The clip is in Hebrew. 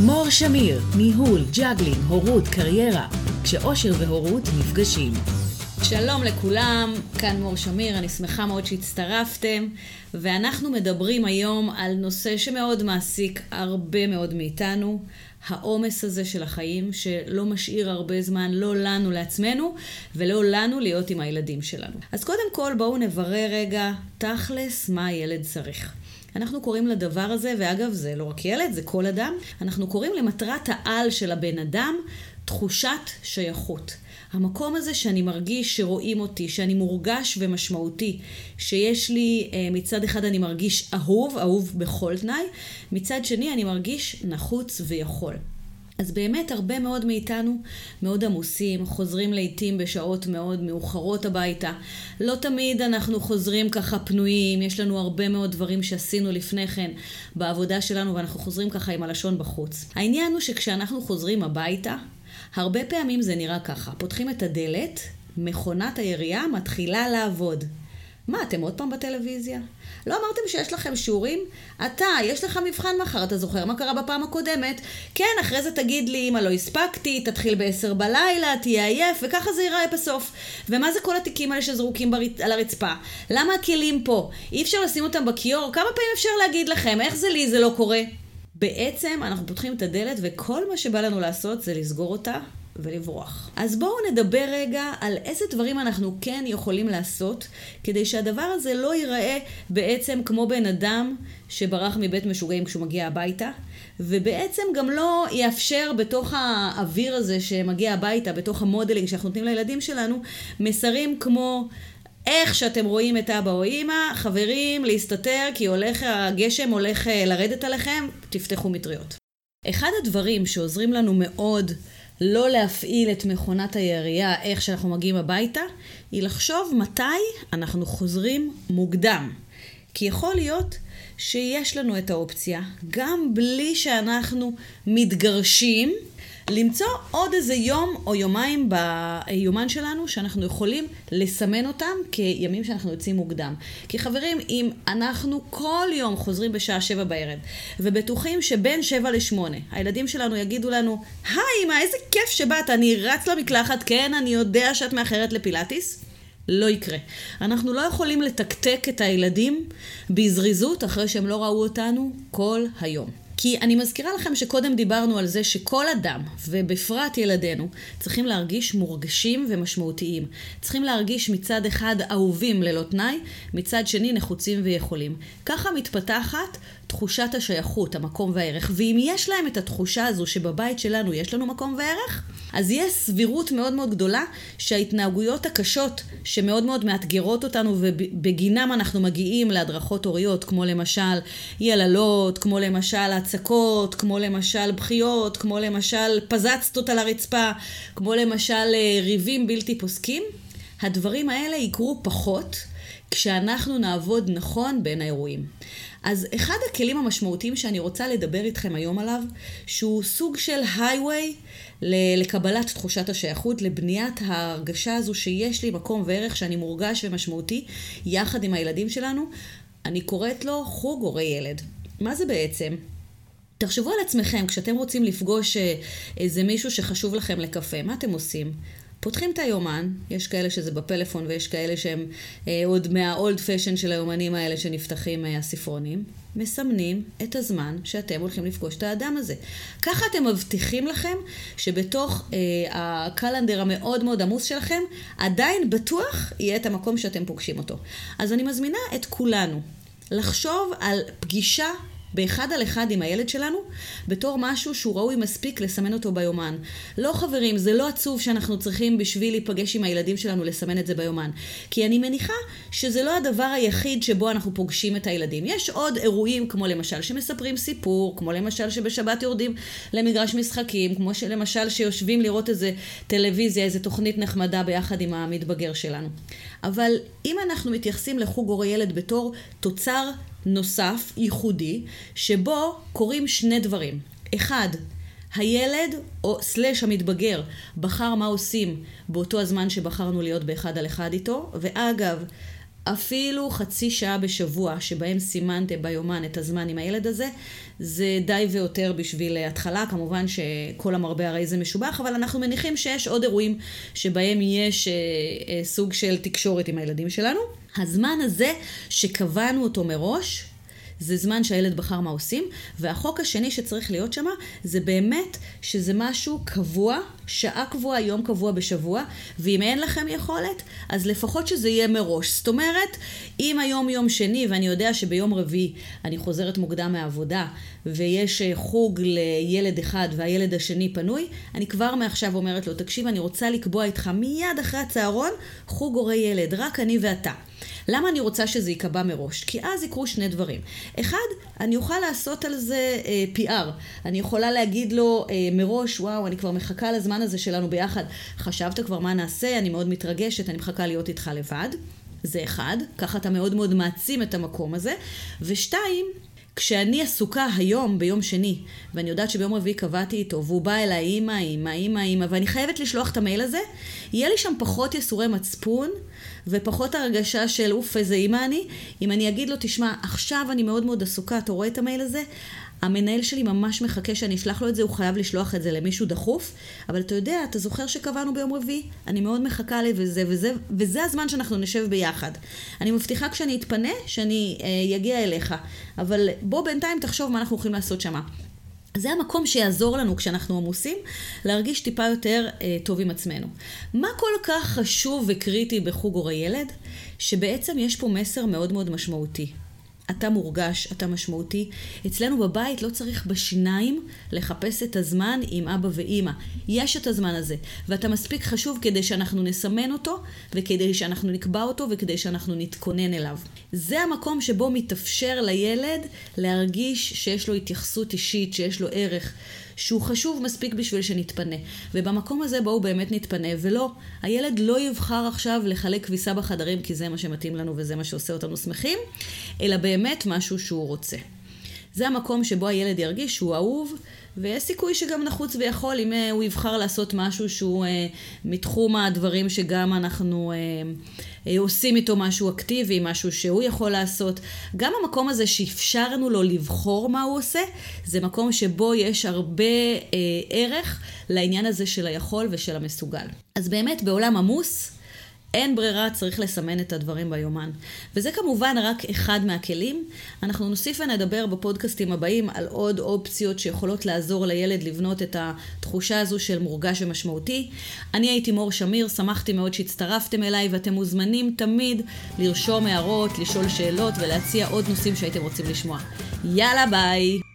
מור שמיר, ניהול, ג'אגלין, הורות, קריירה, כשאושר והורות נפגשים. שלום לכולם, כאן מור שמיר, אני שמחה מאוד שהצטרפתם, ואנחנו מדברים היום על נושא שמאוד מעסיק הרבה מאוד מאיתנו, העומס הזה של החיים, שלא משאיר הרבה זמן, לא לנו לעצמנו, ולא לנו להיות עם הילדים שלנו. אז קודם כל בואו נברר רגע, תכלס, מה הילד צריך. אנחנו קוראים לדבר הזה, ואגב, זה לא רק ילד, זה כל אדם, אנחנו קוראים למטרת העל של הבן אדם תחושת שייכות. המקום הזה שאני מרגיש שרואים אותי, שאני מורגש ומשמעותי, שיש לי, אה, מצד אחד אני מרגיש אהוב, אהוב בכל תנאי, מצד שני אני מרגיש נחוץ ויכול. אז באמת הרבה מאוד מאיתנו מאוד עמוסים, חוזרים לעיתים בשעות מאוד מאוחרות הביתה. לא תמיד אנחנו חוזרים ככה פנויים, יש לנו הרבה מאוד דברים שעשינו לפני כן בעבודה שלנו ואנחנו חוזרים ככה עם הלשון בחוץ. העניין הוא שכשאנחנו חוזרים הביתה, הרבה פעמים זה נראה ככה. פותחים את הדלת, מכונת הירייה מתחילה לעבוד. מה, אתם עוד פעם בטלוויזיה? לא אמרתם שיש לכם שיעורים? אתה, יש לך מבחן מחר, אתה זוכר מה קרה בפעם הקודמת? כן, אחרי זה תגיד לי, אמא, לא הספקתי, תתחיל בעשר בלילה, תהיה עייף, וככה זה ייראה בסוף. ומה זה כל התיקים האלה שזרוקים בר... על הרצפה? למה הכלים פה? אי אפשר לשים אותם בכיור? כמה פעמים אפשר להגיד לכם? איך זה לי זה לא קורה? בעצם אנחנו פותחים את הדלת וכל מה שבא לנו לעשות זה לסגור אותה ולברוח. אז בואו נדבר רגע על איזה דברים אנחנו כן יכולים לעשות כדי שהדבר הזה לא ייראה בעצם כמו בן אדם שברח מבית משוגעים כשהוא מגיע הביתה, ובעצם גם לא יאפשר בתוך האוויר הזה שמגיע הביתה, בתוך המודלינג שאנחנו נותנים לילדים שלנו, מסרים כמו איך שאתם רואים את אבא או אימא, חברים, להסתתר, כי הולך, הגשם הולך אה, לרדת עליכם, תפתחו מטריות. אחד הדברים שעוזרים לנו מאוד לא להפעיל את מכונת הירייה איך שאנחנו מגיעים הביתה, היא לחשוב מתי אנחנו חוזרים מוקדם. כי יכול להיות שיש לנו את האופציה, גם בלי שאנחנו מתגרשים, למצוא עוד איזה יום או יומיים ביומן שלנו שאנחנו יכולים לסמן אותם כימים שאנחנו יוצאים מוקדם. כי חברים, אם אנחנו כל יום חוזרים בשעה שבע בערב ובטוחים שבין שבע לשמונה הילדים שלנו יגידו לנו, היי אמא, איזה כיף שבאת, אני רץ למקלחת, כן, אני יודע שאת מאחרת לפילאטיס. לא יקרה. אנחנו לא יכולים לתקתק את הילדים בזריזות אחרי שהם לא ראו אותנו כל היום. כי אני מזכירה לכם שקודם דיברנו על זה שכל אדם, ובפרט ילדינו, צריכים להרגיש מורגשים ומשמעותיים. צריכים להרגיש מצד אחד אהובים ללא תנאי, מצד שני נחוצים ויכולים. ככה מתפתחת תחושת השייכות, המקום והערך. ואם יש להם את התחושה הזו שבבית שלנו יש לנו מקום וערך, אז יש סבירות מאוד מאוד גדולה שההתנהגויות הקשות שמאוד מאוד מאתגרות אותנו ובגינם אנחנו מגיעים להדרכות הוריות, כמו למשל יללות, כמו למשל הצקות, כמו למשל בכיות, כמו למשל פזצתות על הרצפה, כמו למשל אה, ריבים בלתי פוסקים, הדברים האלה יקרו פחות כשאנחנו נעבוד נכון בין האירועים. אז אחד הכלים המשמעותיים שאני רוצה לדבר איתכם היום עליו, שהוא סוג של הייווי לקבלת תחושת השייכות, לבניית ההרגשה הזו שיש לי מקום וערך שאני מורגש ומשמעותי יחד עם הילדים שלנו, אני קוראת לו חוג הורי ילד. מה זה בעצם? תחשבו על עצמכם, כשאתם רוצים לפגוש אה, איזה מישהו שחשוב לכם לקפה, מה אתם עושים? פותחים את היומן, יש כאלה שזה בפלאפון ויש כאלה שהם אה, עוד מהאולד פשן של היומנים האלה שנפתחים אה, הספרונים, מסמנים את הזמן שאתם הולכים לפגוש את האדם הזה. ככה אתם מבטיחים לכם שבתוך אה, הקלנדר המאוד מאוד עמוס שלכם, עדיין בטוח יהיה את המקום שאתם פוגשים אותו. אז אני מזמינה את כולנו לחשוב על פגישה באחד על אחד עם הילד שלנו, בתור משהו שהוא ראוי מספיק לסמן אותו ביומן. לא חברים, זה לא עצוב שאנחנו צריכים בשביל להיפגש עם הילדים שלנו לסמן את זה ביומן. כי אני מניחה שזה לא הדבר היחיד שבו אנחנו פוגשים את הילדים. יש עוד אירועים, כמו למשל שמספרים סיפור, כמו למשל שבשבת יורדים למגרש משחקים, כמו למשל שיושבים לראות איזה טלוויזיה, איזה תוכנית נחמדה ביחד עם המתבגר שלנו. אבל אם אנחנו מתייחסים לחוג הורי ילד בתור תוצר נוסף, ייחודי, שבו קורים שני דברים. אחד, הילד, או סלש המתבגר, בחר מה עושים באותו הזמן שבחרנו להיות באחד על אחד איתו, ואגב, אפילו חצי שעה בשבוע שבהם סימנתם ביומן את הזמן עם הילד הזה, זה די ויותר בשביל התחלה. כמובן שכל המרבה הרי זה משובח, אבל אנחנו מניחים שיש עוד אירועים שבהם יש אה, אה, סוג של תקשורת עם הילדים שלנו. הזמן הזה שקבענו אותו מראש, זה זמן שהילד בחר מה עושים, והחוק השני שצריך להיות שם, זה באמת שזה משהו קבוע, שעה קבועה, יום קבוע בשבוע, ואם אין לכם יכולת, אז לפחות שזה יהיה מראש. זאת אומרת, אם היום יום שני, ואני יודע שביום רביעי אני חוזרת מוקדם מהעבודה, ויש אה, חוג לילד אחד והילד השני פנוי, אני כבר מעכשיו אומרת לו, תקשיב, אני רוצה לקבוע איתך מיד אחרי הצהרון חוג הורי ילד, רק אני ואתה. למה אני רוצה שזה ייקבע מראש? כי אז יקרו שני דברים. אחד, אני אוכל לעשות על זה אה, PR. אני יכולה להגיד לו אה, מראש, וואו, אני כבר מחכה לזמן הזה שלנו ביחד. חשבת כבר מה נעשה? אני מאוד מתרגשת, אני מחכה להיות איתך לבד. זה אחד, ככה אתה מאוד מאוד מעצים את המקום הזה. ושתיים, כשאני עסוקה היום, ביום שני, ואני יודעת שביום רביעי קבעתי איתו, והוא בא אליי, אמא, אמא, אמא, אמא, ואני חייבת לשלוח את המייל הזה, יהיה לי שם פחות יסורי מצפון, ופחות הרגשה של אוף, איזה אימא אני. אם אני אגיד לו, תשמע, עכשיו אני מאוד מאוד עסוקה, אתה רואה את המייל הזה? המנהל שלי ממש מחכה שאני אשלח לו את זה, הוא חייב לשלוח את זה למישהו דחוף, אבל אתה יודע, אתה זוכר שקבענו ביום רביעי? אני מאוד מחכה לי וזה וזה, וזה הזמן שאנחנו נשב ביחד. אני מבטיחה כשאני אתפנה, שאני אגיע אה, אליך, אבל בוא בינתיים תחשוב מה אנחנו יכולים לעשות שמה. זה המקום שיעזור לנו כשאנחנו עמוסים, להרגיש טיפה יותר אה, טוב עם עצמנו. מה כל כך חשוב וקריטי בחוג הורי ילד? שבעצם יש פה מסר מאוד מאוד משמעותי. אתה מורגש, אתה משמעותי. אצלנו בבית לא צריך בשיניים לחפש את הזמן עם אבא ואימא. יש את הזמן הזה, ואתה מספיק חשוב כדי שאנחנו נסמן אותו, וכדי שאנחנו נקבע אותו, וכדי שאנחנו נתכונן אליו. זה המקום שבו מתאפשר לילד להרגיש שיש לו התייחסות אישית, שיש לו ערך. שהוא חשוב מספיק בשביל שנתפנה. ובמקום הזה בואו באמת נתפנה, ולא, הילד לא יבחר עכשיו לחלק כביסה בחדרים כי זה מה שמתאים לנו וזה מה שעושה אותנו שמחים, אלא באמת משהו שהוא רוצה. זה המקום שבו הילד ירגיש שהוא אהוב, ויש סיכוי שגם נחוץ ויכול אם אה, הוא יבחר לעשות משהו שהוא אה, מתחום הדברים שגם אנחנו אה, אה, עושים איתו משהו אקטיבי, משהו שהוא יכול לעשות. גם המקום הזה שאפשרנו לו לבחור מה הוא עושה, זה מקום שבו יש הרבה אה, ערך לעניין הזה של היכול ושל המסוגל. אז באמת בעולם עמוס, אין ברירה, צריך לסמן את הדברים ביומן. וזה כמובן רק אחד מהכלים. אנחנו נוסיף ונדבר בפודקאסטים הבאים על עוד אופציות שיכולות לעזור לילד לבנות את התחושה הזו של מורגש ומשמעותי. אני הייתי מור שמיר, שמחתי מאוד שהצטרפתם אליי, ואתם מוזמנים תמיד לרשום הערות, לשאול שאלות ולהציע עוד נושאים שהייתם רוצים לשמוע. יאללה ביי!